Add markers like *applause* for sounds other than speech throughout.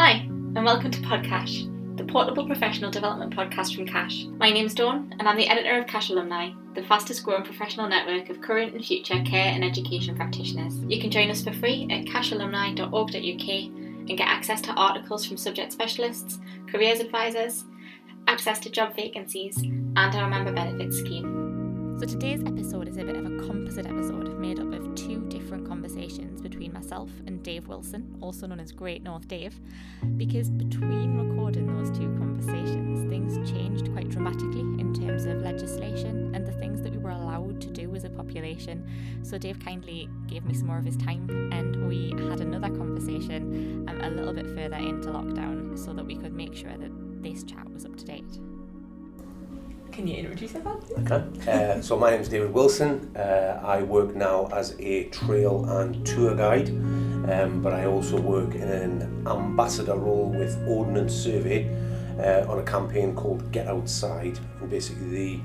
Hi, and welcome to Podcache, the portable professional development podcast from CACHE. My name's Dawn, and I'm the editor of CACHE Alumni, the fastest growing professional network of current and future care and education practitioners. You can join us for free at cachealumni.org.uk and get access to articles from subject specialists, careers advisors, access to job vacancies, and our member benefits scheme. So today's episode is a bit of a composite episode made up of two different conversations between myself and Dave Wilson, also known as Great North Dave, because between recording those two conversations, things changed quite dramatically in terms of legislation and the things that we were allowed to do as a population. So Dave kindly gave me some more of his time, and we had another conversation um, a little bit further into lockdown so that we could make sure that this chat was up to date. Can you introduce yourself? Okay. Uh, so my name is David Wilson. Uh, I work now as a trail and tour guide, um, but I also work in an ambassador role with Ordnance Survey uh, on a campaign called Get Outside. And basically,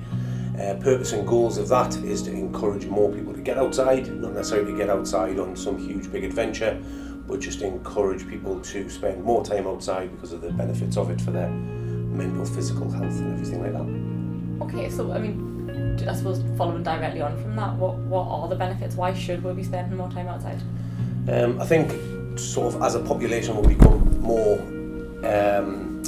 the uh, purpose and goals of that is to encourage more people to get outside, not necessarily get outside on some huge big adventure, but just encourage people to spend more time outside because of the benefits of it for their mental, physical health, and everything like that. Okay, so I mean, I suppose following directly on from that, what what are the benefits? Why should we be spending more time outside? Um, I think sort of as a population we'll become more um,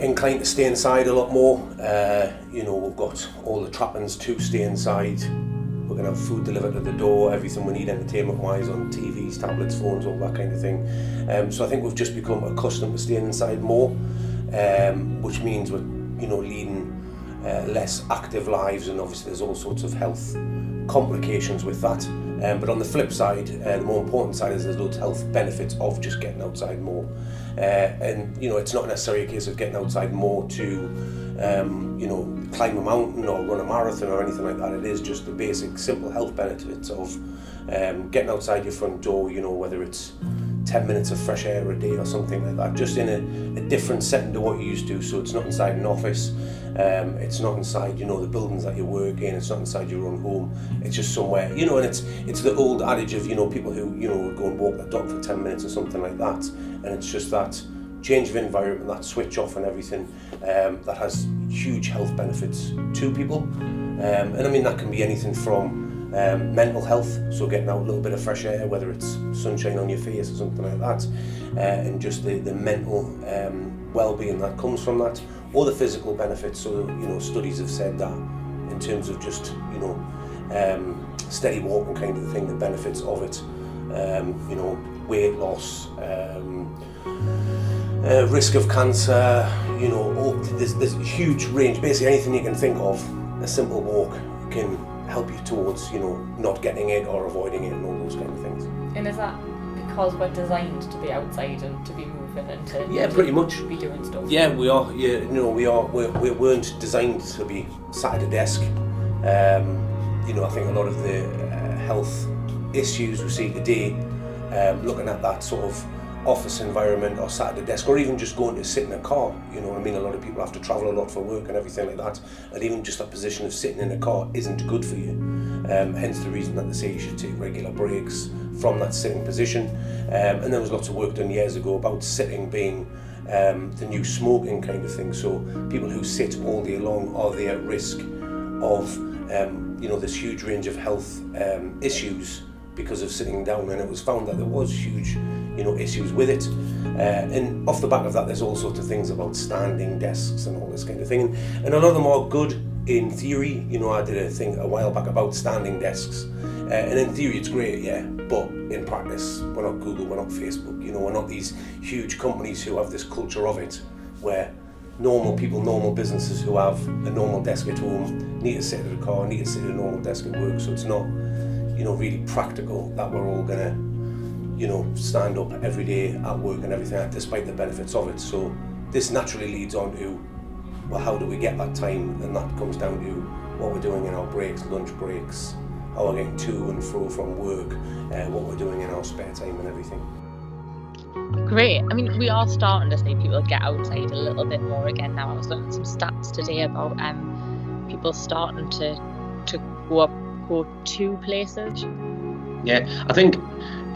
inclined to stay inside a lot more. Uh, you know, we've got all the trappings to stay inside. We're going to have food delivered to the door, everything we need entertainment wise on TVs, tablets, phones, all that kind of thing. Um, so I think we've just become accustomed to staying inside more, um, which means we're you know leading uh, less active lives, and obviously there's all sorts of health complications with that. Um, but on the flip side, uh, the more important side is there's loads of health benefits of just getting outside more. Uh, and you know, it's not necessarily a case of getting outside more to, um, you know, climb a mountain or run a marathon or anything like that. It is just the basic, simple health benefits of um, getting outside your front door. You know, whether it's 10 minutes of fresh air a day or something like that, just in a, a different setting to what you used to. So it's not inside an office, um, it's not inside, you know, the buildings that you work in, it's not inside your own home, it's just somewhere, you know, and it's it's the old adage of, you know, people who, you know, go and walk their dog for 10 minutes or something like that. And it's just that change of environment, that switch off and everything, um, that has huge health benefits to people. Um, and I mean, that can be anything from um, mental health, so getting out a little bit of fresh air, whether it's sunshine on your face or something like that, uh, and just the, the mental um, well-being that comes from that, or the physical benefits. So you know, studies have said that in terms of just you know um, steady walking kind of thing, the benefits of it, um, you know, weight loss. Um, uh, risk of cancer, you know, all, there's, there's a huge range. Basically, anything you can think of, a simple walk can help you towards, you know, not getting it or avoiding it and all those kind of things. And is that because we're designed to be outside and to be and to yeah, pretty much be doing stuff? Yeah, we are. Yeah, you know, we are. We're, we weren't designed to be sat at a desk. Um, you know, I think a lot of the uh, health issues we see today, um, looking at that sort of office environment or sat at a desk or even just going to sit in a car. You know I mean? A lot of people have to travel a lot for work and everything like that. And even just that position of sitting in a car isn't good for you. Um, hence the reason that they say you should take regular breaks from that sitting position. Um, and there was lots of work done years ago about sitting being um, the new smoking kind of thing. So people who sit all day long are they at risk of um, you know this huge range of health um, issues because of sitting down and it was found that there was huge you know issues with it uh, and off the back of that there's all sorts of things about standing desks and all this kind of thing and, and a lot of them are good in theory you know I did a thing a while back about standing desks uh, and in theory it's great yeah but in practice we're not Google we're not Facebook you know we're not these huge companies who have this culture of it where normal people, normal businesses who have a normal desk at home need to sit at a car, need to sit at a normal desk at work. So it's not you know, really practical that we're all gonna, you know, stand up every day at work and everything, despite the benefits of it. So this naturally leads on to, well, how do we get that time? And that comes down to what we're doing in our breaks, lunch breaks, how we're getting to and fro from work, uh, what we're doing in our spare time and everything. Great. I mean, we are starting to see people get outside a little bit more again now. I was looking at some stats today about um, people starting to to go up go to places? Yeah, I think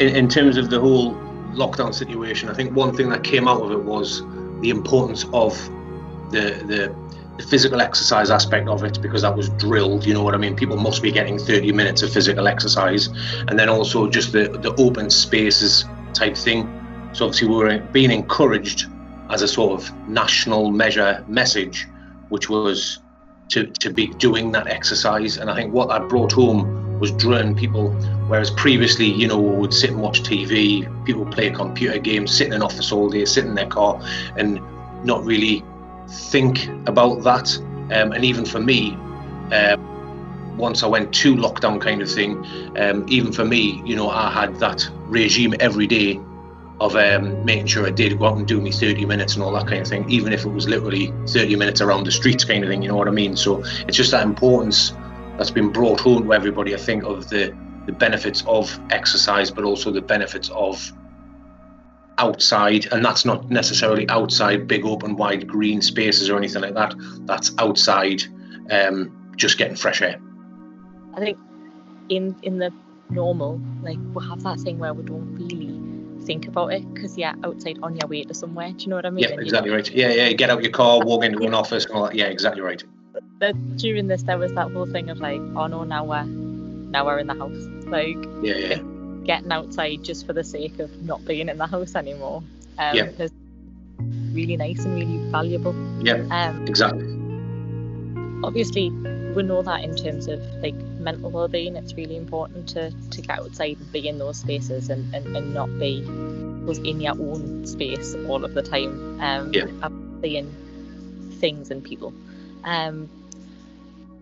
in, in terms of the whole lockdown situation, I think one thing that came out of it was the importance of the the the physical exercise aspect of it because that was drilled you know what i mean? People must be getting 30 minutes of physical exercise. And then also just the the open spaces type thing. So obviously we were being encouraged as a sort of national measure message which was to, to be doing that exercise. And i think what that brought home was drawing people. Whereas previously you know we would sit and watch tv people play computer games sit in an office all day sit in their car and not really think about that. Um, and even for me, uh, once I went to lockdown kind of thing, um, even for me, you know, I had that regime every day of um, making sure I did go out and do me 30 minutes and all that kind of thing, even if it was literally 30 minutes around the streets kind of thing, you know what I mean? So it's just that importance that's been brought home to everybody, I think, of the, the benefits of exercise, but also the benefits of outside, and that's not necessarily outside big open wide green spaces or anything like that. That's outside, um, just getting fresh air. I think in in the normal, like we'll have that thing where we don't really think about it because yeah, outside on your way to somewhere. Do you know what I mean? Yeah, exactly right. Yeah, yeah. Get out your car, walk into an office, and all that. Yeah, exactly right. But during this, there was that whole thing of like, oh no, now we're now we're in the house. Like, yeah, yeah getting outside just for the sake of not being in the house anymore. Um, yeah. Is really nice and really valuable. Yeah. Um, exactly. Obviously, we know that in terms of like mental well-being, it's really important to to get outside and be in those spaces and, and, and not be was in your own space all of the time. Um, yeah. Seeing things and people. Um,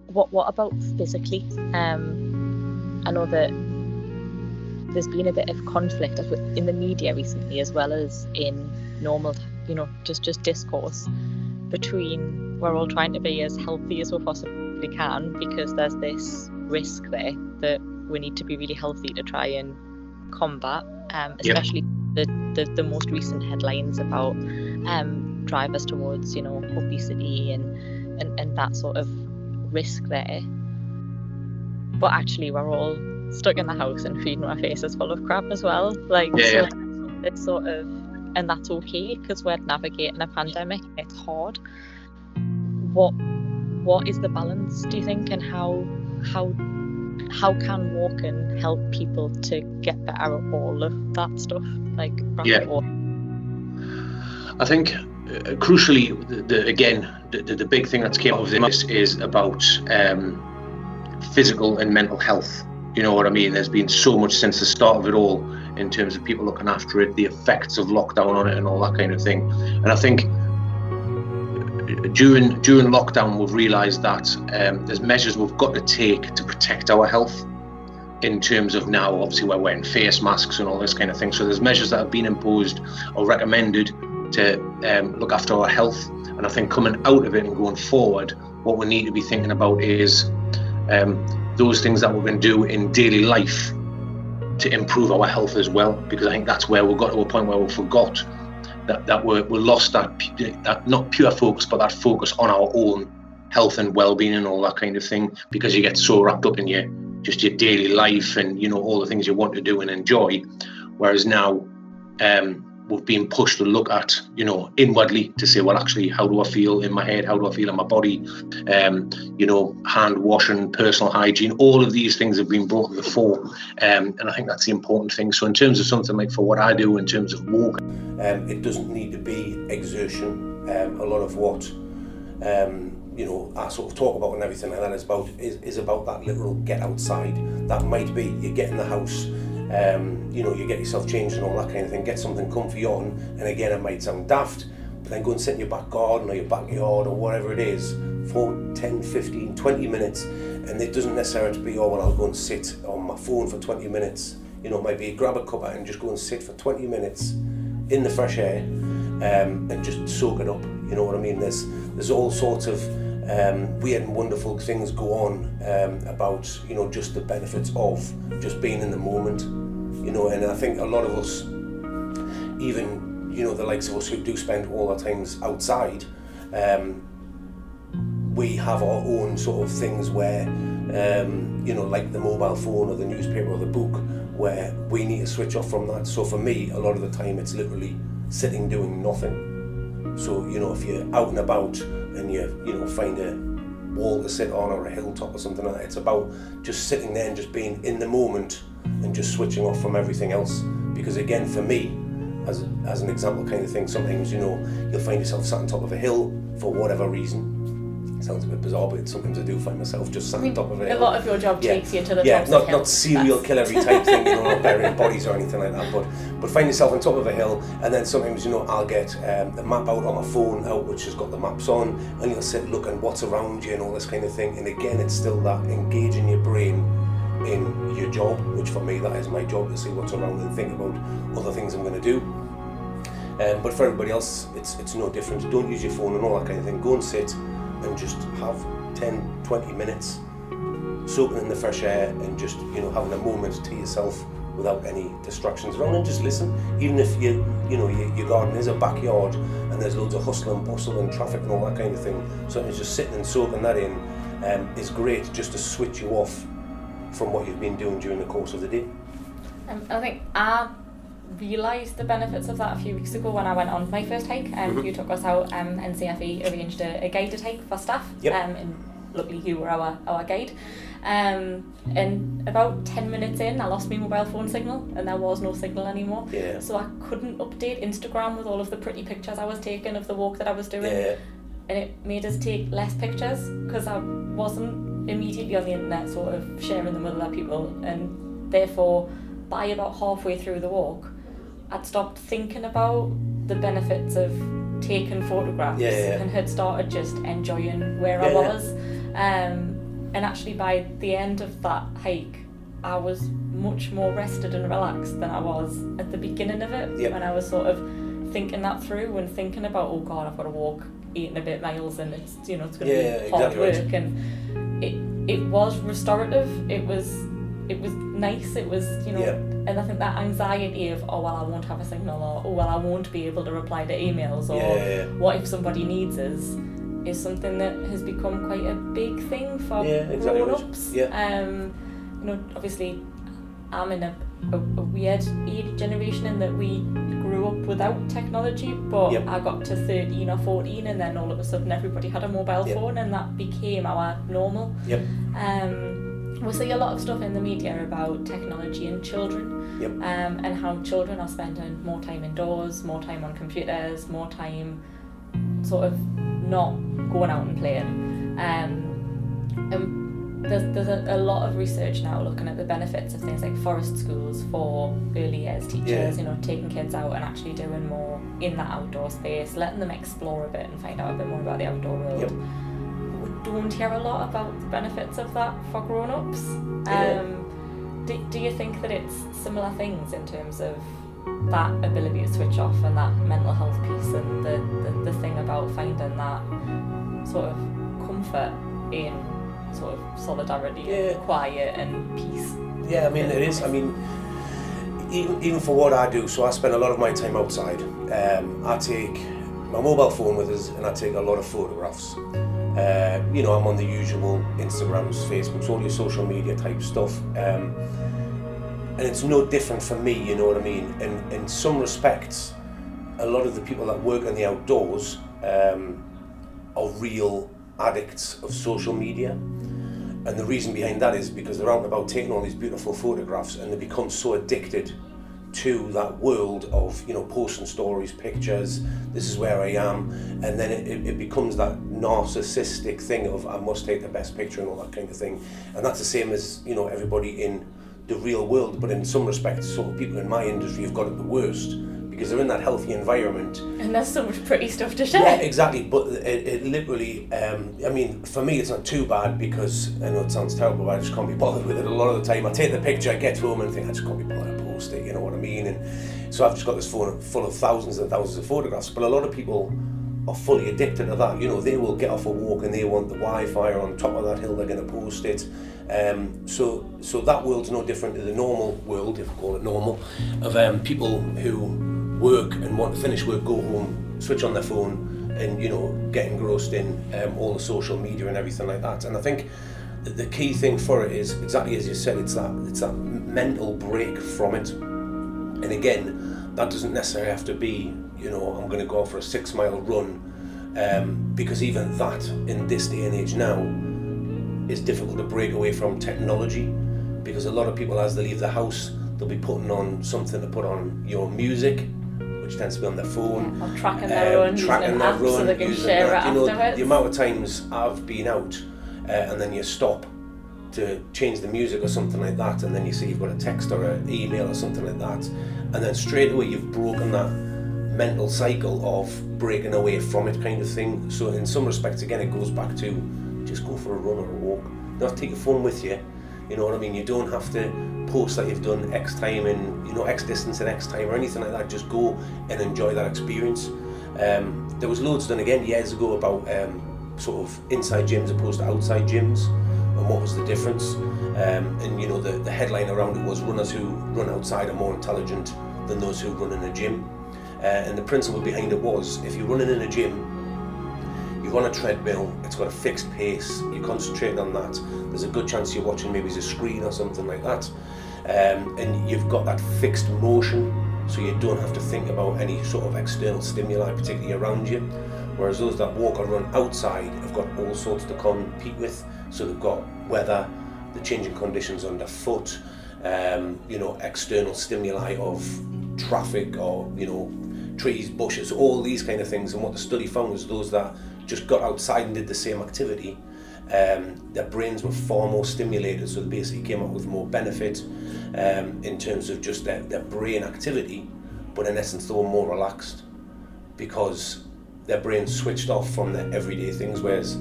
what what about physically? Um, I know that there's been a bit of conflict in the media recently as well as in normal you know just just discourse between we're all trying to be as healthy as we possibly can because there's this risk there that we need to be really healthy to try and combat um, especially the, the, the most recent headlines about um, drivers towards you know obesity and, and and that sort of risk there. But actually we're all stuck in the house and feeding my face is full of crap as well. Like, yeah, so yeah. it's sort of, and that's okay because we're navigating a pandemic. It's hard. What, what is the balance? Do you think, and how, how, how can walking help people to get better at all of that stuff? Like, yeah. I think uh, crucially, the, the, again, the, the, the, big thing that's came out of this is about um, physical and mental health. You know what I mean? There's been so much since the start of it all in terms of people looking after it, the effects of lockdown on it, and all that kind of thing. And I think during during lockdown, we've realised that um, there's measures we've got to take to protect our health. In terms of now, obviously, we're wearing face masks and all this kind of thing. So there's measures that have been imposed or recommended to um, look after our health. And I think coming out of it and going forward, what we need to be thinking about is um, those things that going to do in daily life to improve our health as well. Because I think that's where we got to a point where we forgot that, that we're, we lost that, that not pure focus, but that focus on our own health and well-being and all that kind of thing. Because you get so wrapped up in your just your daily life and you know all the things you want to do and enjoy. Whereas now, um, we've been pushed to look at, you know, inwardly to say, well, actually, how do I feel in my head? How do I feel in my body? Um, you know, hand washing, personal hygiene, all of these things have been brought to the fore. Um, and I think that's the important thing. So, in terms of something like for what I do in terms of walking, um, it doesn't need to be exertion. Um, a lot of what um, you know, I sort of talk about and everything, and then it's about is, is about that literal get outside. That might be you get in the house, um, you know, you get yourself changed and all that kind of thing, get something comfy on, and again, it might sound daft, but then go and sit in your back garden or your backyard or whatever it is for 10, 15, 20 minutes, and it doesn't necessarily be, oh, well, I'll go and sit on my phone for 20 minutes. You know, maybe grab a cup and just go and sit for 20 minutes in the fresh air um, and just soak it up. You know what I mean? There's there's all sorts of um, weird and wonderful things go on um, about you know just the benefits of just being in the moment you know and I think a lot of us even you know the likes of us who do spend all our times outside um, we have our own sort of things where um, you know like the mobile phone or the newspaper or the book where we need to switch off from that. So for me, a lot of the time, it's literally sitting doing nothing. So you know, if you're out and about and you you know find a wall to sit on or a hilltop or something like that, it's about just sitting there and just being in the moment and just switching off from everything else. Because again, for me, as, as an example kind of thing, sometimes you know you'll find yourself sat on top of a hill for whatever reason. Sounds a bit bizarre, but sometimes I do find myself just sat on top of a A lot of your job Yeah. takes you to the yeah, not not serial That's- killery type *laughs* thing, you know, not burying bodies or anything like that. But but find yourself on top of a hill, and then sometimes you know I'll get um, the map out on my phone out, which has got the maps on, and you'll sit looking what's around you and all this kind of thing. And again, it's still that engaging your brain in your job, which for me that is my job to see what's around and think about other things I'm going to do. Um, but for everybody else, it's it's no different. Don't use your phone and all that kind of thing. Go and sit and just have 10, 20 minutes soaking in the fresh air and just you know having a moment to yourself without any distractions around and just listen. Even if you you know your, your garden is a backyard and there's loads of hustle and bustle and traffic and all that kind of thing, sometimes just sitting and soaking that in um, is great just to switch you off from what you've been doing during the course of the day. Um, I think I realised the benefits of that a few weeks ago when I went on my first hike. and Mhm. You took us out, um, NCFE arranged a, a guided hike for staff. Yep. Um, and luckily you were our, our guide. Um, and about 10 minutes in, I lost my mobile phone signal and there was no signal anymore. Yeah. So I couldn't update Instagram with all of the pretty pictures I was taking of the walk that I was doing. Yeah, and it made us take less pictures because I wasn't immediately on the internet sort of sharing them with other people and therefore by about halfway through the walk I'd stopped thinking about the benefits of taking photographs Yeah, yeah, yeah. and had started just enjoying where I was um, and actually by the end of that hike I was much more rested and relaxed than I was at the beginning of it Yep. when I was sort of thinking that through and thinking about oh god I've got to walk eight and a bit miles and it's you know it's going to be hard exactly right. work and it it was restorative it was it was nice it was you know Yeah. and I think that anxiety of oh well I won't have a signal or oh well I won't be able to reply to emails or yeah, what if somebody needs us is something that has become quite a big thing for Yeah, exactly grown-ups Yeah. um you know obviously I'm in a, a, a weird age generation in that we without technology but Yep. I got to 13 or 14 and then all of a sudden everybody had a mobile Yep. phone and that became our normal Yep. um, we see a lot of stuff in the media about technology and children Yep. um, and how children are spending more time indoors, more time on computers, more time sort of not going out and playing. Um, and there's, there's a, a lot of research now looking at the benefits of things like forest schools for early years teachers, Yeah. you know, taking kids out and actually doing more in that outdoor space, letting them explore a bit and find out a bit more about the outdoor world. Yep. We don't hear a lot about the benefits of that for grown-ups. Yeah. Um, do, do you think that it's similar things in terms of that ability to switch off and that mental health piece and the, the, the thing about finding that sort of comfort in sort of solidarity Yeah. and quiet and peace? Yeah, I mean it is. I mean, even even for what I do, so I spend a lot of my time outside. Um, I take my mobile phone with us, and I take a lot of photographs. Uh, you know, I'm on the usual Instagrams, Facebooks, all your social media type stuff. Um, and it's no different for me, you know what I mean? In in some respects, a lot of the people that work in the outdoors um, are real addicts of social media. And the reason behind that is because they're out and about taking all these beautiful photographs and they become so addicted to that world of, you know, posting stories, pictures, this is where I am. And then it, it, becomes that narcissistic thing of I must take the best picture and all that kind of thing. And that's the same as, you know, everybody in the real world. But in some respects, sort of people in my industry have got it the worst because they're in that healthy environment And there's so much pretty stuff to share. yeah, exactly. But it, it literally, um, I mean, for me, it's not too bad because I know it sounds terrible, but I just can't be bothered with it a lot of the time. I take the picture, I get home and think, I just can't be bothered to post it, you know what I mean? And so I've just got this phone full of thousands and thousands of photographs. But a lot of people are fully addicted to that. You know, they will get off a walk and they want the Wi-Fi on top of that hill. They're going to post it. Um, so, so that world's no different to the normal world, if we call it normal, of um, people who work and want to finish work, go home, switch on their phone, and you know get engrossed in um, all the social media and everything like that. And I think the, key thing for it is exactly as you said. It's that it's that mental break from it. And again, that doesn't necessarily have to be. You know, I'm going to go for a six mile run, um, because even that in this day and age now is difficult to break away from technology. Because a lot of people, as they leave the house, they'll be putting on something to put on your music, which tends to be on their phone. Or tracking their um, run, tracking using their apps so they can share that. it You know, afterwards. the amount of times I've been out uh, and then you stop to change the music or something like that, and then you see you've got a text or an email or something like that, and then straight away you've broken that mental cycle of breaking away from it kind of thing. So in some respects, again, it goes back to just go for a run or a walk. Not take your phone with you. You know what I mean? You don't have to post that you've done X time and you know X distance in X time or anything like that. Just go and enjoy that experience. Um, there was loads done again years ago about um, sort of inside gyms opposed to outside gyms and what was the difference. Um, and you know the, the headline around it was runners who run outside are more intelligent than those who run in a gym. Uh, and the principle behind it was if you're running in a gym, you're on a treadmill, it's got a fixed pace, you're concentrating on that, there's a good chance you're watching maybe a screen or something like that. Um, and you've got that fixed motion, so you don't have to think about any sort of external stimuli, particularly around you. Whereas those that walk or run outside have got all sorts to compete with. So they've got weather, the changing conditions underfoot, um, you know, external stimuli of traffic or, you know, trees, bushes, all these kind of things. And what the study found was those that just got outside and did the same activity, um, their brains were far more stimulated, so they basically came up with more benefit um, in terms of just their, their brain activity, but in essence they were more relaxed because their brain switched off from their everyday things, whereas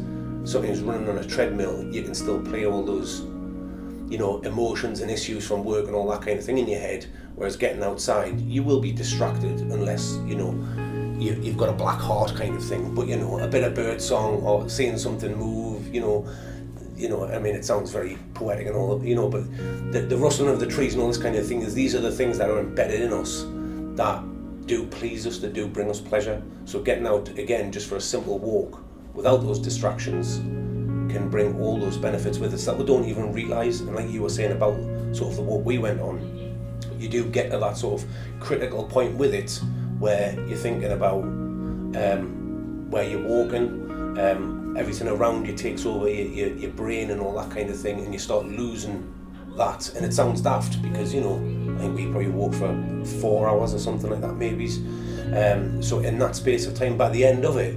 somebody who's running on a treadmill, you can still play all those you know, emotions and issues from work and all that kind of thing in your head. Whereas getting outside, you will be distracted unless, you know, you, you've got a black heart kind of thing. But, you know, a bit of bird song or seeing something move, you know, you know, I mean, it sounds very poetic and all, you know, but the, the rustling of the trees and all this kind of thing is these are the things that are embedded in us that do please us, that do bring us pleasure. So getting out again just for a simple walk without those distractions can bring all those benefits with us that we don't even realise. And like you were saying about sort of the walk we went on, you do get to that sort of critical point with it where you're thinking about um, where you're walking, um, everything around you takes over your, your, your brain and all that kind of thing, and you start losing that. And it sounds daft because, you know, I think we probably walk for four hours or something like that, maybe. Um, so in that space of time, by the end of it,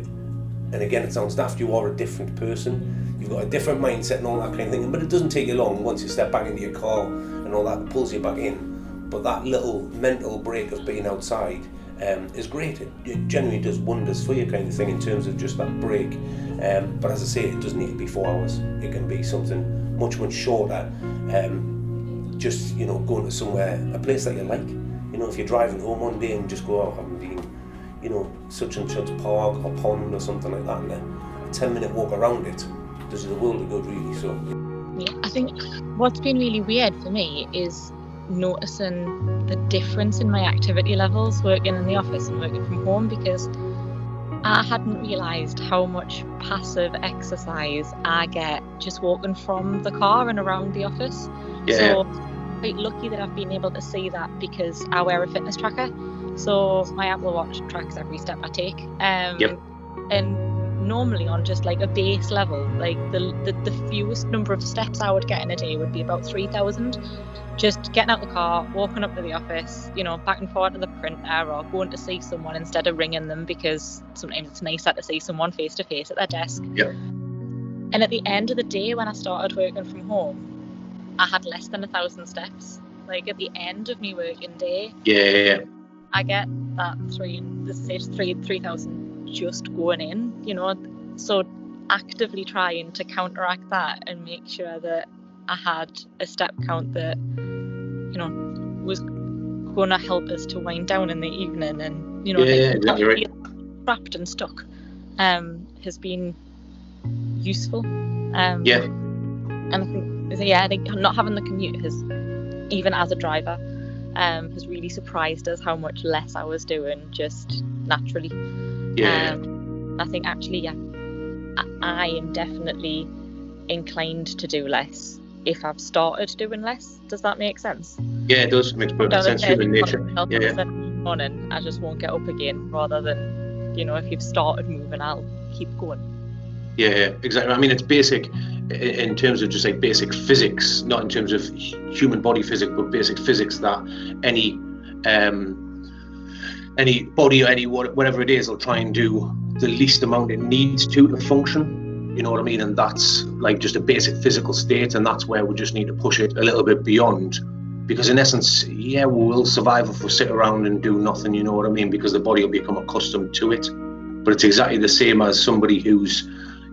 and again, it sounds daft, you are a different person. You've got a different mindset and all that kind of thing. But it doesn't take you long once you step back into your car and all that pulls you back in. But that little mental break of being outside um, is great. It, it genuinely does wonders for you, kind of thing, in terms of just that break. Um, but as I say, it doesn't need to be four hours. It can be something much, much shorter. Um, just you know, going to somewhere, a place that you like. You know, if you're driving home one day and just go out, having been, you know, such and such park or pond or something like that, and a 10 minute walk around it does the world of good, really. So, Yeah, I think what's been really weird for me is noticing the difference in my activity levels working in the office and working from home because I hadn't realised how much passive exercise I get just walking from the car and around the office. So quite lucky that I've been able to see that because I wear a fitness tracker. So my Apple Watch tracks every step I take. Um, Yep. And normally on just like a base level, like the, the the fewest number of steps I would get in a day would be about three thousand. Just getting out the car, walking up to the office, you know, back and forth to the printer, or going to see someone instead of ringing them because sometimes it's nicer to see someone face to face at their desk. Yep. And at the end of the day, when I started working from home, I had less than a thousand steps. Like at the end of my working day, Yeah, yeah, yeah. I get that three, this is three, three thousand just going in, you know. So actively trying to counteract that and make sure that I had a step count that, you know, was going to help us to wind down in the evening and, you know, Yeah, yeah, like, not exactly right. feel trapped and stuck, um, has been useful. Um, Yeah. and I think, so yeah, I think not having the commute has, even as a driver, um, has really surprised us how much less I was doing just naturally. Yeah. Um, I think actually, yeah, I, I am definitely inclined to do less if I've started doing less. Does that make sense? Yeah, it does. make perfect sense. Human nature. Yeah, yeah. Morning, I just won't get up again. Rather than, you know, if you've started moving, I'll keep going. Yeah, exactly. I mean, it's basic in terms of just like basic physics, not in terms of human body physics, but basic physics that any um, any body or any whatever it is will try and do the least amount it needs to to function. You know what I mean? And that's like just a basic physical state, and that's where we just need to push it a little bit beyond. Because in essence, yeah, we will survive if we sit around and do nothing. You know what I mean? Because the body will become accustomed to it. But it's exactly the same as somebody who's,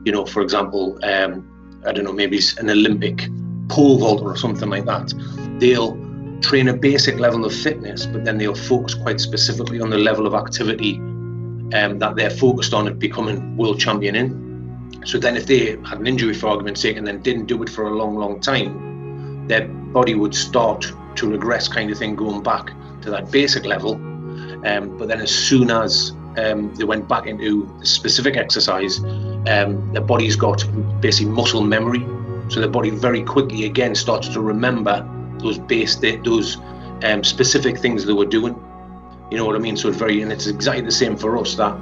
you know, for example, um, I don't know, maybe it's an Olympic pole vaulter or something like that. They'll train a basic level of fitness, but then they'll focus quite specifically on the level of activity um, that they're focused on at becoming world champion in. So then, if they had an injury, for argument's sake, and then didn't do it for a long, long time, their body would start to regress, kind of thing, going back to that basic level. Um, but then, as soon as um, they went back into specific exercise, um, their body's got basically muscle memory. So their body very quickly again starts to remember those base those um, specific things they were doing. You know what I mean? So it's very, and it's exactly the same for us that,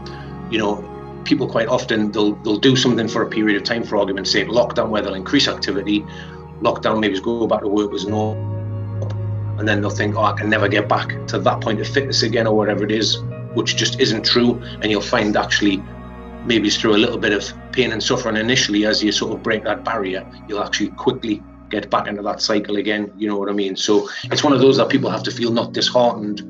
you know, people quite often they'll they'll do something for a period of time for argument's sake lockdown where they'll increase activity lockdown maybe go back to work was no and then they'll think oh i can never get back to that point of fitness again or whatever it is which just isn't true and you'll find actually maybe through a little bit of pain and suffering initially as you sort of break that barrier you'll actually quickly get back into that cycle again you know what i mean so it's one of those that people have to feel not disheartened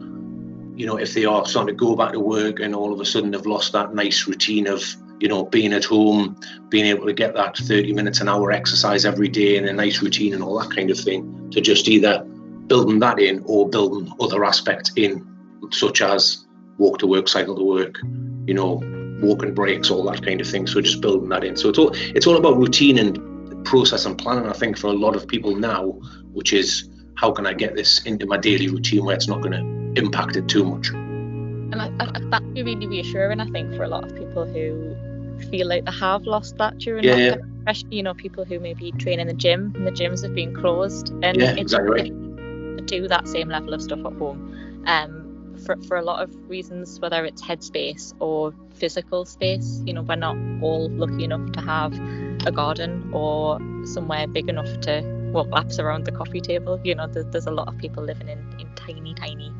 you know, if they are starting to go back to work and all of a sudden they've lost that nice routine of, you know, being at home, being able to get that 30 minutes an hour exercise every day and a nice routine and all that kind of thing, to just either building that in or building other aspects in, such as walk to work, cycle to work, you know, walking breaks, all that kind of thing. So just building that in. So it's all it's all about routine and process and planning, I think, for a lot of people now, which is how can I get this into my daily routine where it's not going to impact it too much. And I, I, that'd be really reassuring, I think, for a lot of people who feel like they have lost that during yeah, yeah. especially you know people who maybe train in the gym and the gyms have been closed and yeah, exactly right. do that same level of stuff at home. Um, for for a lot of reasons, whether it's headspace or physical space, you know, we're not all lucky enough to have a garden or somewhere big enough to walk laps around the coffee table. You know, there's, there's a lot of people living in, in tiny, tiny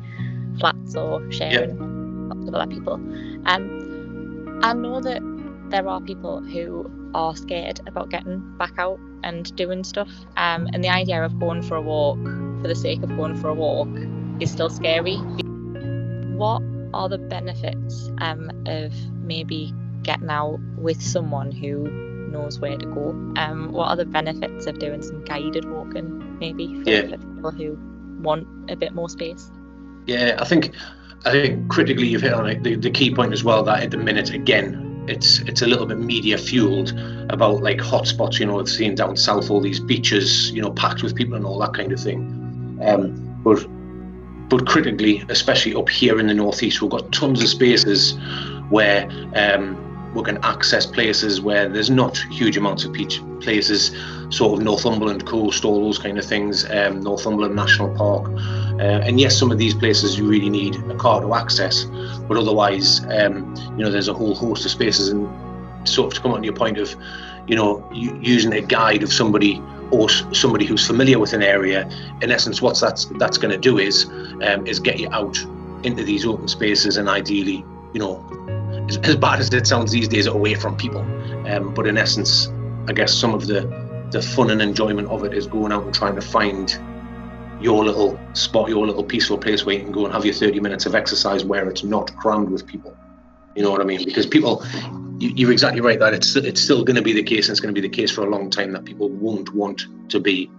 flats or sharing yeah. with other people. Um, I know that there are people who are scared about getting back out and doing stuff. Um, and the idea of going for a walk for the sake of going for a walk is still scary. What are the benefits um, of maybe getting out with someone who knows where to go? Um, what are the benefits of doing some guided walking, maybe for, yeah. for people who want a bit more space? Yeah, I think I think critically you've hit on it. The, the key point as well that at the minute again it's it's a little bit media fueled about like hotspots. You know, seeing down south all these beaches, you know, packed with people and all that kind of thing. Um, but but critically, especially up here in the northeast, we've got tons of spaces where um, we can access places where there's not huge amounts of beach places, sort of Northumberland coast, all those kind of things, um, Northumberland National Park. Uh, and yes, some of these places you really need a car to access, but otherwise, um, you know, there's a whole host of spaces. And sort of to come on to your point of, you know, using a guide of somebody or somebody who's familiar with an area, in essence, what that's that's going to do is um, is get you out into these open spaces and ideally, you know, as, bad as it sounds these days, away from people. Um, but in essence, I guess some of the the fun and enjoyment of it is going out and trying to find your little spot, your little peaceful place where you can go and have your 30 minutes of exercise where it's not crammed with people. You know what I mean? Because people, you, are exactly right that it's it's still going to be the case, and it's going to be the case for a long time that people won't want to be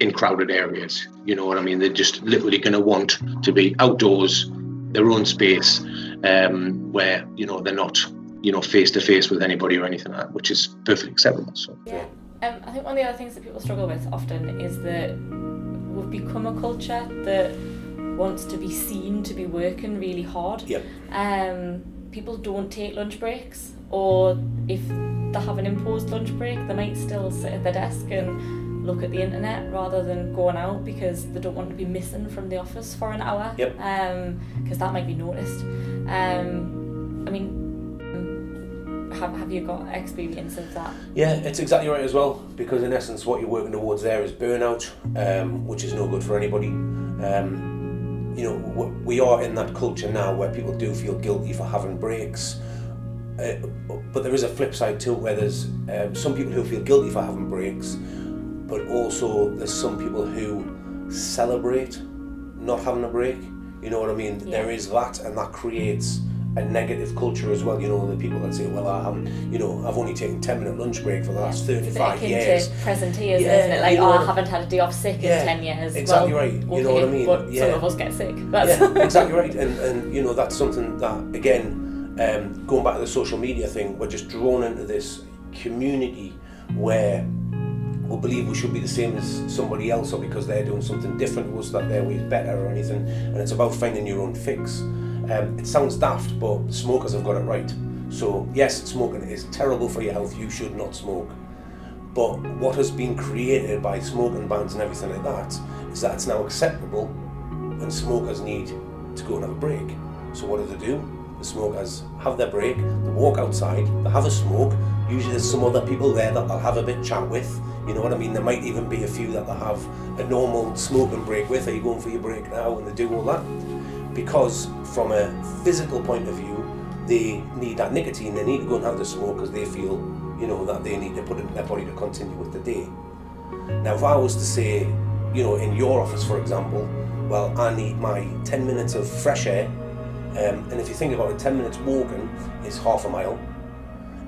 in crowded areas. You know what I mean? They're just literally going to want to be outdoors, their own space, um, where you know they're not you know face to face with anybody or anything like that, which is perfectly acceptable. So yeah, um, I think one of the other things that people struggle with often is that we've become a culture that wants to be seen to be working really hard. Yep. Um, people don't take lunch breaks, or if they have an imposed lunch break, they might still sit at their desk and look at the internet rather than going out because they don't want to be missing from the office for an hour. Yep. Um, because that might be noticed. Um, I mean, have have you got experience of that? Yeah, it's exactly right as well. Because in essence, what you're working towards there is burnout, um, which is no good for anybody. Um, you know, we are in that culture now where people do feel guilty for having breaks. Uh, but there is a flip side too, where there's um, some people who feel guilty for having breaks, but also there's some people who celebrate not having a break. You know what I mean? Yeah. There is that, and that creates a negative culture as well. You know, the people that say, "Well, I haven't," you know, I've only taken ten minute lunch break for the last It's a bit thirty-five years. to presenteers, Yeah, isn't it? Like, you know oh, I haven't had a day off sick Yeah, in ten years. exactly well, right. You Okay, know what I mean? But Yeah. some of us get sick. That's yeah, *laughs* exactly right. And and you know that's something that again, um, going back to the social media thing, we're just drawn into this community where we believe we should be the same as somebody else, or because they're doing something different to us that their way is better or anything. And it's about finding your own fix. Um, it sounds daft, but smokers have got it right. So yes, smoking is terrible for your health. You should not smoke. But what has been created by smoking bans and everything like that is that it's now acceptable and smokers need to go and have a break. So what do they do? The smokers have their break, they walk outside, they have a smoke. Usually there's some other people there that they'll have a bit chat with. You know what I mean? There might even be a few that they'll have a normal smoking break with. Are you going for your break now? And they do all that. Because from a physical point of view, they need that nicotine. They need to go and have the smoke because they feel, you know, that they need to put it in their body to continue with the day. Now, if I was to say, you know, in your office, for example, well, I need my 10 minutes of fresh air, um, and if you think about it, 10 minutes walking is half a mile.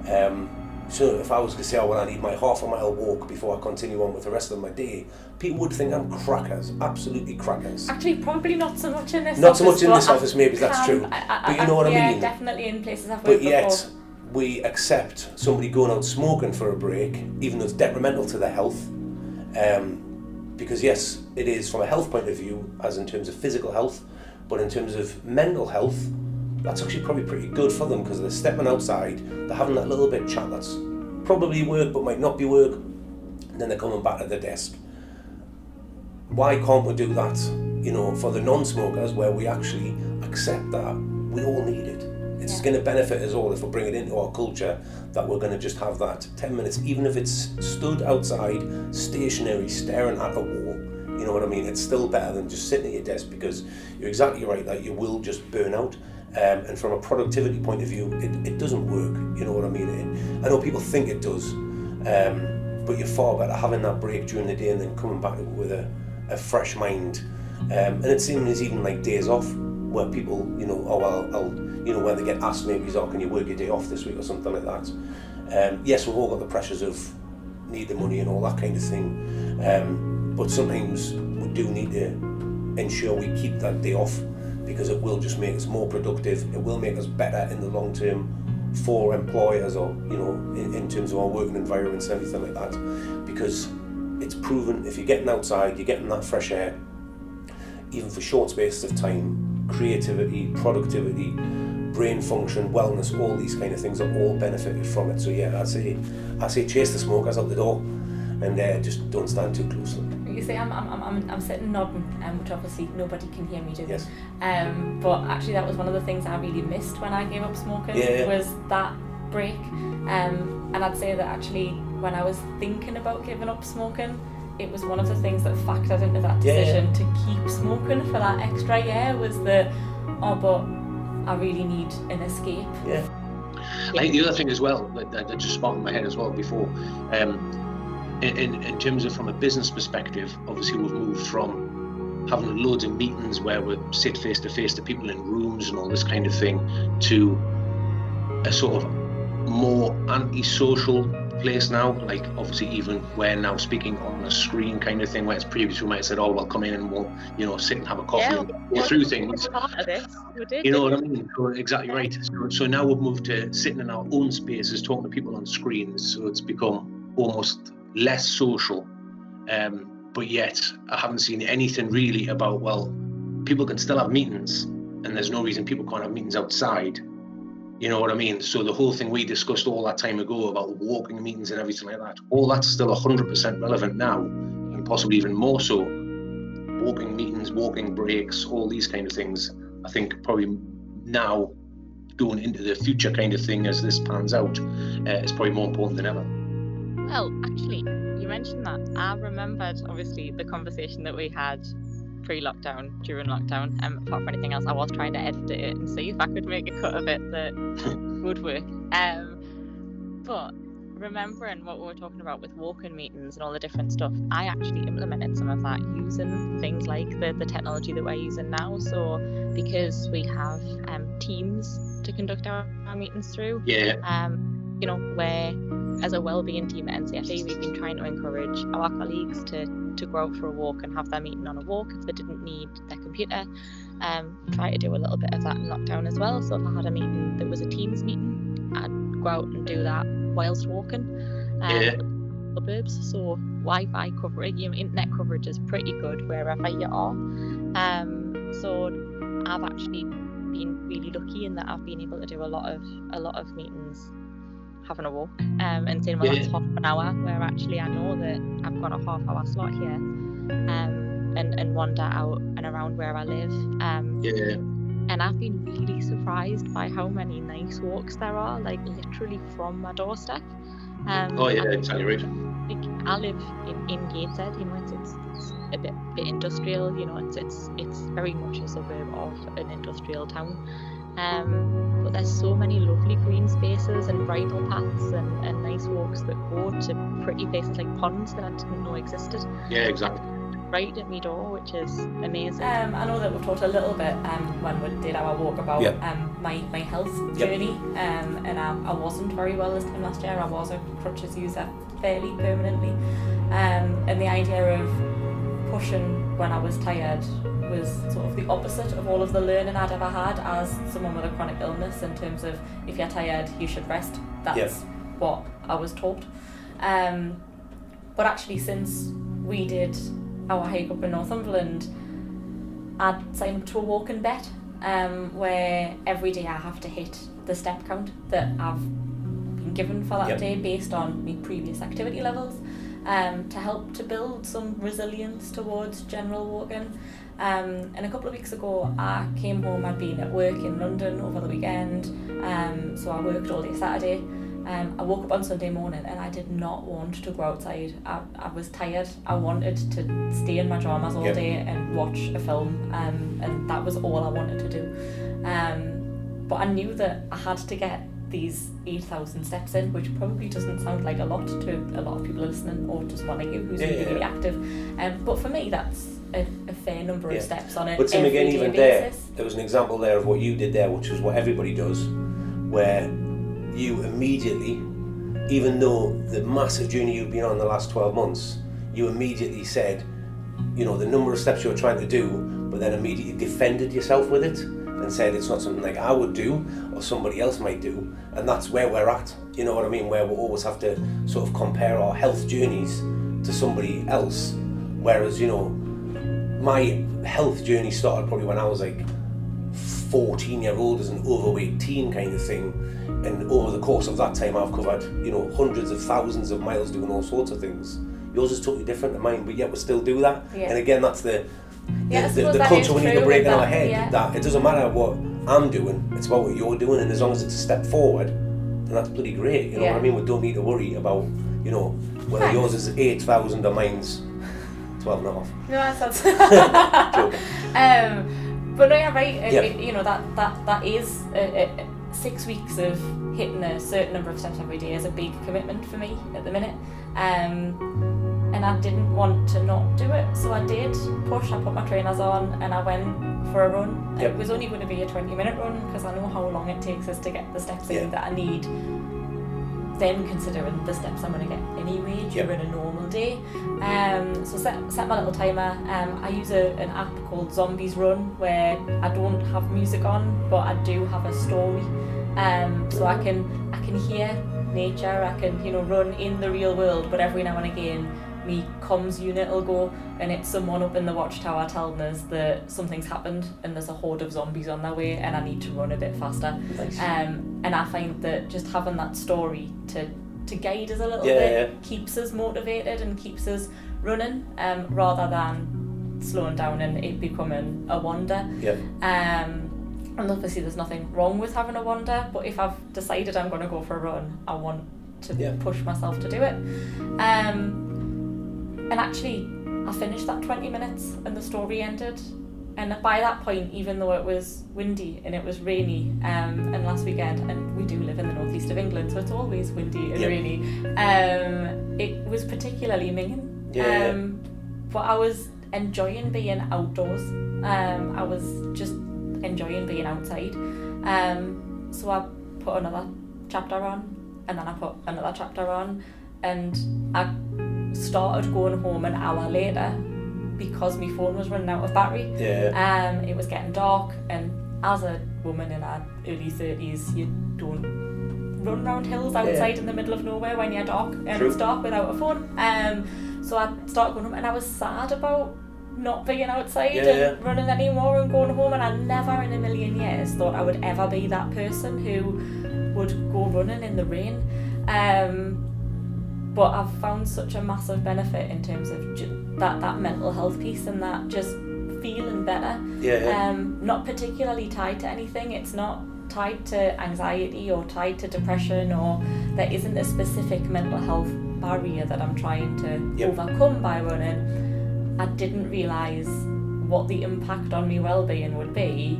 Um, so if I was to say, I want to need my half a mile walk before I continue on with the rest of my day, people would think I'm crackers, absolutely crackers. Actually, probably not so much in this. Not so office, much in this office, maybe that's can- true. I, I, But you know what I yeah, mean? definitely in places I've But yet, before. we accept somebody going out smoking for a break, even though it's detrimental to their health. Um, because, yes, it is from a health point of view, as in terms of physical health, but in terms of mental health, that's actually probably pretty good for them because they're stepping outside, they're having that little bit of chat that's probably work but might not be work, and then they're coming back to the desk. Why can't we do that, you know, for the non smokers where we actually accept that we all need it? It's Yeah. going to benefit us all if we bring it into our culture that we're going to just have that 10 minutes, even if it's stood outside, stationary, staring at a wall. You know what I mean? It's still better than just sitting at your desk because you're exactly right that you will just burn out. Um, and from a productivity point of view, it, it doesn't work. You know what I mean? It, I know people think it does, um, but you're far better having that break during the day and then coming back with a, a fresh mind. Um, and it seems even like days off where people, you know, oh well, I'll, you know, when they get asked maybe, oh, can you work your day off this week or something like that. Um, yes, we've all got the pressures of need the money and all that kind of thing, um, but sometimes we do need to ensure we keep that day off because it will just make us more productive. It will make us better in the long term for employers or you know in, in terms of our working environments and everything like that because it's proven if you're getting outside you're getting that fresh air even for short spaces of time creativity productivity brain function wellness all these kind of things are all benefited from it so yeah i say i say chase the smokers out the door and uh, just don't stand too closely You see, I'm, I'm, I'm, I'm sitting nodding, um, which obviously nobody can hear me do. yes Um, but actually, that was one of the things I really missed when I gave up smoking. Yeah, yeah. Was that break? Um, and I'd say that actually, when I was thinking about giving up smoking, it was one of the things that factored into that Yeah, yeah. decision to keep smoking for that extra year. Was the oh, but I really need an escape. yeah I think the other thing as well that, that that just sparked in my head as well before, um, in, in, in terms of from a business perspective, obviously we've moved from having loads of meetings where we sit face to face to people in rooms and all this kind of thing to a sort of more anti-social place now. Like obviously even we're now speaking on a screen kind of thing, where it's previously we might have said, "Oh well, come in and we'll you know sit and have a coffee Yeah, and go through things." Part of this, we did. You know what I mean? So, exactly right. So, so now we've moved to sitting in our own spaces, talking to people on screens. So it's become almost less social. Um, but yet, I haven't seen anything really about, well, people can still have meetings, and there's no reason people can't have meetings outside. You know what I mean? So the whole thing we discussed all that time ago about walking meetings and everything like that, all that's still 100% relevant now, and possibly even more so. Walking meetings, walking breaks, all these kind of things. I think probably now going into the future kind of thing as this pans out uh, is probably more important than ever. Well, actually, you mentioned that. I remembered obviously the conversation that we had pre-lockdown, during lockdown. Um, apart from anything else, I was trying to edit it and see if I could make a cut of it that *laughs* would work. Um, but remembering what we were talking about with walking meetings and all the different stuff, I actually implemented some of that using things like the, the technology that we're using now. So because we have um, teams to conduct our, our meetings through, Yeah, um, you know, where as a wellbeing team at NCFE, we've been trying to encourage our colleagues to to go out for a walk and have their meeting on a walk if they didn't need their computer. Um, try to do a little bit of that in lockdown as well. So if I had a meeting that was a Teams meeting, I'd go out and do that whilst walking. Um, Yeah. Suburbs, so Wi-Fi coverage, you know, internet coverage is pretty good wherever you are. Um, so I've actually been really lucky in that I've been able to do a lot of a lot of meetings having a walk um, and saying, well, that's Yeah. half an hour, where actually I know that I've got a half hour slot here um, and, and wander out and around where I live. Um, yeah, and I've been really surprised by how many nice walks there are, like literally from my doorstep. Um, Oh, yeah, exactly right. Like, I live in, in Gateshead, you know, it's, it's, it's a bit, bit industrial, you know, it's, it's it's very much a suburb of an industrial town. Um, but there's so many lovely green spaces and bridle paths and, and nice walks that go to pretty places like ponds that I didn't know existed yeah, exactly. right at my door, which is amazing. Um, I know that we've talked a little bit um, when we did our walk about Yep. um, my, my health Yep. journey, um, and I, I wasn't very well this time last year. I was a crutches user fairly permanently, um, and the idea of pushing when I was tired was sort of the opposite of all of the learning I'd ever had as someone with a chronic illness. In terms of if you're tired, you should rest. That's what I was taught. Um, but actually, since we did our hike up in Northumberland, I'd signed up to a walking bet um, where every day I have to hit the step count that I've been given for that Yep. day based on my previous activity levels um, to help to build some resilience towards general walking. Um, and a couple of weeks ago, I came home. I'd been at work in London over the weekend, um, so I worked all day Saturday. Um, I woke up on Sunday morning and I did not want to go outside. I, I was tired. I wanted to stay in my dramas all Yep. day and watch a film, um, and that was all I wanted to do. Um, but I knew that I had to get these 8,000 steps in, which probably doesn't sound like a lot to a lot of people listening or just one of you who's Yeah, really, yeah, really active. Um, but for me, that's a, a fair number Yeah. of steps on it. But Tim, again, even there, there was an example there of what you did there, which is what everybody does, where you immediately, even though the massive journey you've been on the last 12 months, you immediately said, you know, the number of steps you were trying to do, but then immediately defended yourself with it and said it's not something like I would do or somebody else might do. And that's where we're at, you know what I mean? Where we always have to sort of compare our health journeys to somebody else. Whereas, you know, my health journey started probably when I was like 14 year old as an overweight teen kind of thing. And over the course of that time, I've covered, you know, hundreds of thousands of miles doing all sorts of things. Yours is totally different to mine, but yet we still do that. Yeah. And again, that's the Yeah, the, the, the culture we need to break in our head. yeah. That it doesn't matter what I'm doing, it's about what you're doing, and as long as it's a step forward, then that's bloody great. You know what I mean? We don't need to worry about, you know, whether Thanks. yours is 8,000 or mine's 12 and a half. No, that sounds. *laughs* *laughs* Um, but no, you're right. It, Yeah. it- you know that that that is a, a, six weeks of hitting a certain number of steps every day is a big commitment for me at the minute. Um, and I didn't want to not do it, so I did push. I put my trainers on and I went for a run. Yep. It was only going to be a 20 minute run because I know how long it takes us to get the steps in that I need. Then considering the steps I'm going to get anyway Yep. during a normal day. Um, so set, set my little timer. Um, I use a, an app called Zombies Run where I don't have music on, but I do have a story. Um, so I can I can hear nature. I can you know run in the real world, but every now and again, me comms unit will go and it's someone up in the watchtower telling us that something's happened and there's a horde of zombies on their way and I need to run a bit faster. Nice. Um, and I find that just having that story to to guide us a little Yeah, bit yeah. keeps us motivated and keeps us running um, rather than slowing down and it becoming a wander. Yeah. Um, and obviously, there's nothing wrong with having a wander, but if I've decided I'm going to go for a run, I want to Yeah. push myself to do it. Um, and actually, I finished that 20 minutes and the story ended. And by that point, even though it was windy and it was rainy, um, and last weekend, and we do live in the northeast of England, so it's always windy and Yeah. rainy, um, it was particularly minging. Yeah. Um, but I was enjoying being outdoors. Um, I was just enjoying being outside. Um, so I put another chapter on, and then I put another chapter on, and I started going home an hour later because my phone was running out of battery. Yeah. Um, it was getting dark, and as a woman in her early thirties, you don't run around hills outside in the middle of nowhere when you're dark and True. it's dark without a phone. Um, so I started going home, and I was sad about not being outside Yeah, and yeah. running anymore and going home. And I never in a million years thought I would ever be that person who would go running in the rain. Um, but I've found such a massive benefit in terms of ju- that that mental health piece and that just feeling better. Yeah. yeah. Um, not particularly tied to anything. It's not tied to anxiety or tied to depression or there isn't a specific mental health barrier that I'm trying to Yep. overcome by running. I didn't realise what the impact on my well-being would be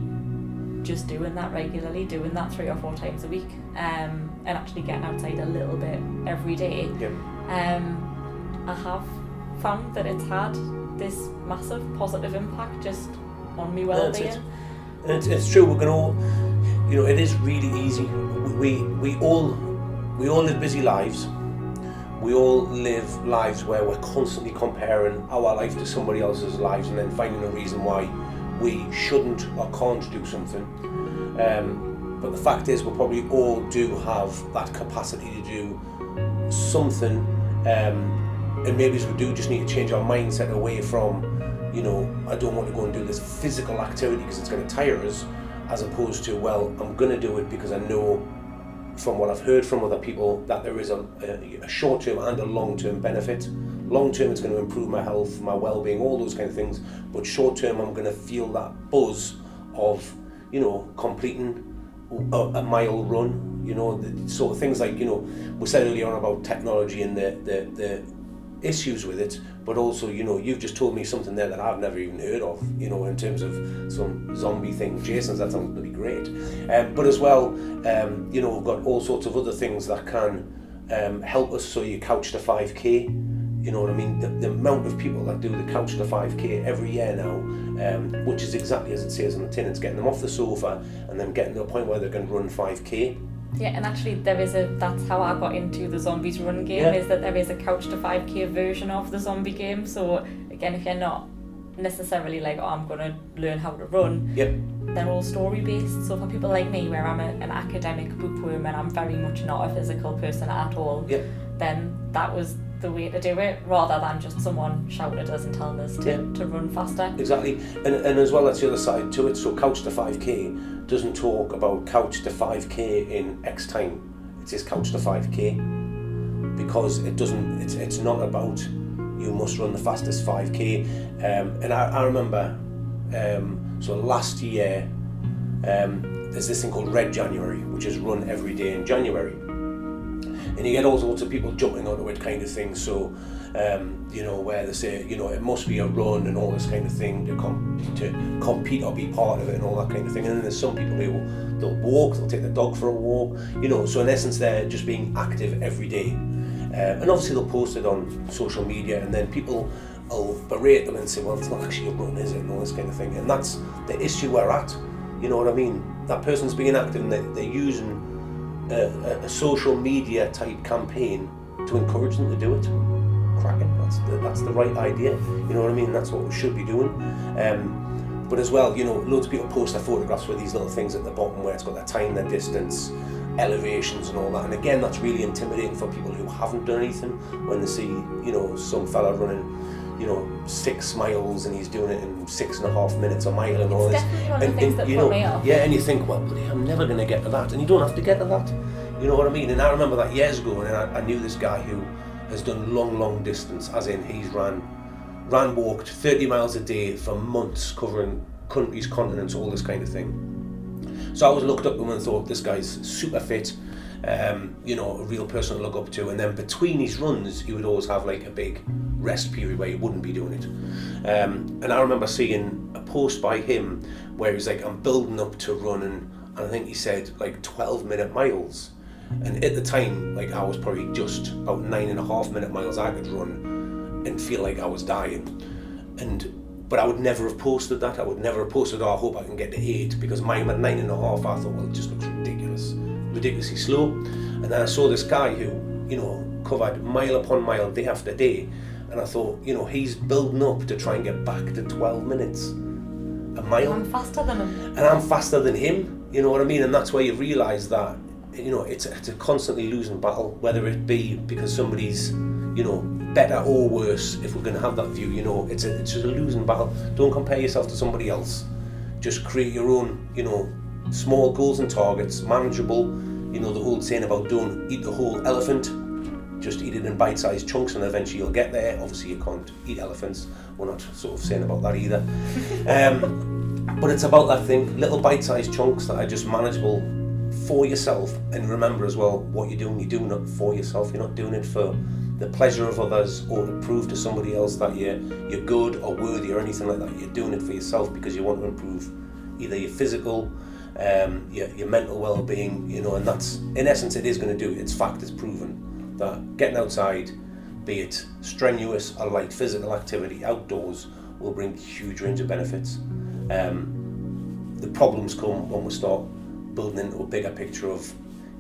just doing that regularly, doing that three or four times a week, um, and actually getting outside a little bit every day. Yep. Um, I have found that it's had this massive positive impact just on me well-being. And it's, it's true. We're gonna, you know, it is really easy. We we all we all live busy lives. We all live lives where we're constantly comparing our life to somebody else's lives, and then finding a reason why we shouldn't or can't do something. Um, but the fact is, we probably all do have that capacity to do something, um, and maybe we do just need to change our mindset away from, you know, I don't want to go and do this physical activity because it's going to tire us, as opposed to, well, I'm going to do it because I know from what I've heard from other people that there is a, a, a short term and a long term benefit. Long term, it's going to improve my health, my well being, all those kind of things. But short term, I'm going to feel that buzz of, you know, completing a, a mile run. You know, the sort of things like, you know, we said earlier on about technology and the, the, the issues with it, but also, you know, you've just told me something there that I've never even heard of, you know, in terms of some zombie thing. Jason's, that sounds bloody great. Um, but as well, um, you know, we've got all sorts of other things that can um, help us. So you couch to 5k, you know what I mean? The, the amount of people that do the couch to 5k every year now, um, which is exactly as it says on the tin, it's getting them off the sofa and then getting to a point where they can run 5k. Yeah, and actually there is a that's how I got into the zombies run game Yeah. is that there is a couch to 5k version of the zombie game. So again, if you're not necessarily like, oh, I'm gonna learn how to run, Yep. they're all story based. So for people like me, where I'm a, an academic bookworm and I'm very much not a physical person at all, Yep. then that was the way to do it, rather than just someone shouting at us and telling us to, Yeah. to run faster. Exactly, and, and as well, that's the other side to it. So, couch to 5k doesn't talk about couch to 5k in X time. It says couch to 5k because it doesn't. It's it's not about you must run the fastest 5k. Um, and I, I remember, um, so last year, um, there's this thing called Red January, which is run every day in January and you get all sorts of people jumping onto it kind of thing. So um, you know where they say you know it must be a run and all this kind of thing to, com- to compete or be part of it and all that kind of thing. And then there's some people who they'll walk they'll take the dog for a walk you know. So in essence they're just being active every day. Um, and obviously they'll post it on social media and then people will berate them and say well it's not actually a run is it? and all this kind of thing. And that's the issue we're at. You know what I mean? That person's being active and they, they're using a, a, social media type campaign to encourage them to do it. Cracking, that's the, that's the right idea. You know what I mean? That's what we should be doing. Um, but as well, you know, loads of people post their photographs with these little things at the bottom where it's got their time, their distance, elevations, and all that. And again, that's really intimidating for people who haven't done anything when they see, you know, some fella running you know, six miles and he's doing it in six and a half minutes a mile and all this. definitely one of And, and, that you know, yeah, and you think, well, bloody, I'm never going to get to that, and you don't have to get to that. You know what I mean? And I remember that years ago, and I, I knew this guy who has done long, long distance, as in he's ran, ran, walked 30 miles a day for months, covering countries, continents, all this kind of thing. So I was looked up to him and thought, this guy's super fit, um, you know, a real person to look up to. And then between his runs, he would always have like a big rest period where he wouldn't be doing it. Um, and I remember seeing a post by him where he was like, I'm building up to running, and I think he said like 12 minute miles. And at the time, like I was probably just about nine and a half minute miles I could run and feel like I was dying. And but I would never have posted that. I would never have posted, oh, I hope I can get to eight because mine at nine and a half. I thought, well, it just looks ridiculously slow. And then I saw this guy who, you know, covered mile upon mile, day after day, and I thought, you know, he's building up to try and get back to 12 minutes a mile I'm faster than him. and I'm faster than him. You know what I mean? And that's where you realise that you know it's a, it's a constantly losing battle, whether it be because somebody's you know better or worse. If we're going to have that view, you know, it's a, it's just a losing battle. Don't compare yourself to somebody else. Just create your own, you know, small goals and targets, manageable. You know the old saying about don't eat the whole elephant. Just eat it in bite-sized chunks, and eventually you'll get there. Obviously, you can't eat elephants. We're not sort of saying about that either. *laughs* Um, but it's about that thing, little bite-sized chunks that are just manageable for yourself. And remember as well, what you're doing, you're doing it for yourself. You're not doing it for the pleasure of others or to prove to somebody else that you're you're good or worthy or anything like that. You're doing it for yourself because you want to improve either your physical, um, your, your mental well-being, you know, and that's in essence it is going to do. It's fact, it's proven that getting outside, be it strenuous or light physical activity outdoors, will bring huge range of benefits. Um, the problems come when we start building into a bigger picture of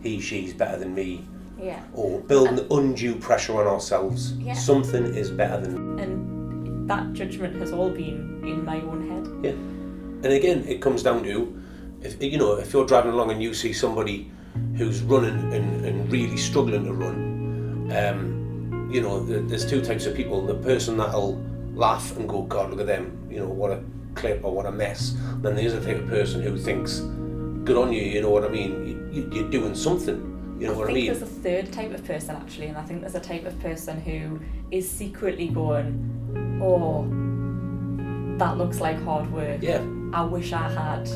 he, she's better than me, Yeah. or building undue pressure on ourselves. Yeah. Something is better than And that judgment has all been in my own head. yeah. And again, it comes down to if you know if you're driving along and you see somebody who's running and, and really struggling to run, um, you know, th- there's two types of people: the person that'll laugh and go, "God, look at them," you know, what a clip or what a mess. Then there's the type of person who thinks, "Good on you," you know what I mean? You, you, you're doing something. You know I what I think mean? there's a third type of person actually, and I think there's a type of person who is secretly going, "Oh, that looks like hard work. Yeah. I wish I had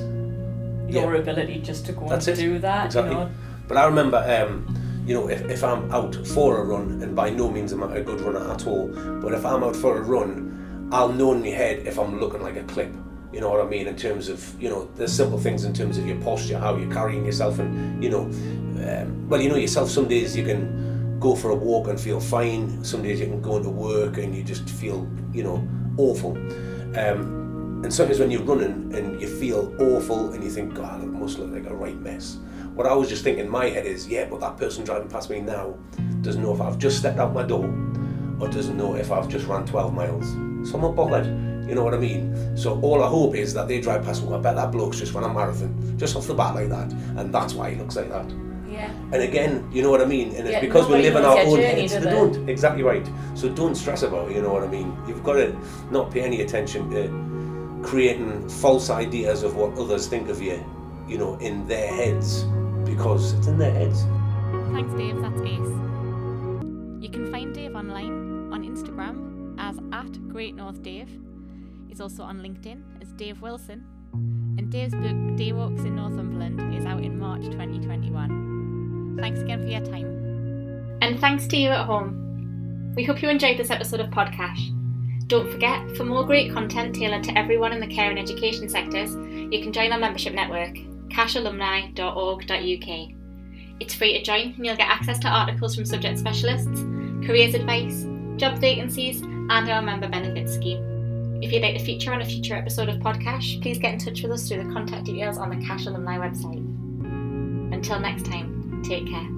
your ability just to go That's and it. do that." Exactly. You know? But I remember, um, you know, if, if I'm out for a run, and by no means am I a good runner at all, but if I'm out for a run, I'll know in my head if I'm looking like a clip. You know what I mean? In terms of, you know, there's simple things in terms of your posture, how you're carrying yourself, and, you know, um, well, you know yourself, some days you can go for a walk and feel fine, some days you can go into work and you just feel, you know, awful. Um, and sometimes when you're running and you feel awful and you think, God, I must look like a right mess. What I was just thinking in my head is, yeah, but that person driving past me now doesn't know if I've just stepped out my door or doesn't know if I've just ran 12 miles. So I'm not bothered. You know what I mean? So all I hope is that they drive past me. I bet that bloke's just run a marathon, just off the bat like that, and that's why he looks like that. Yeah. And again, you know what I mean? And it's Yeah, because we live in our own heads. they? don't. Exactly right. So don't stress about it, you know what I mean? You've got to not pay any attention to creating false ideas of what others think of you, you know, in their heads. Because it's in their heads. Thanks, Dave. That's ace. You can find Dave online on Instagram as at Great North Dave. He's also on LinkedIn as Dave Wilson. And Dave's book Day Walks in Northumberland is out in March 2021. Thanks again for your time. And thanks to you at home. We hope you enjoyed this episode of Podcache. Don't forget, for more great content tailored to everyone in the care and education sectors, you can join our membership network, cachealumni.org.uk. It's free to join and you'll get access to articles from subject specialists, careers advice, job vacancies, and our member benefits scheme. If you'd like to feature on a future episode of Podcache, please get in touch with us through the contact details on the CACHE Alumni website. Until next time, take care.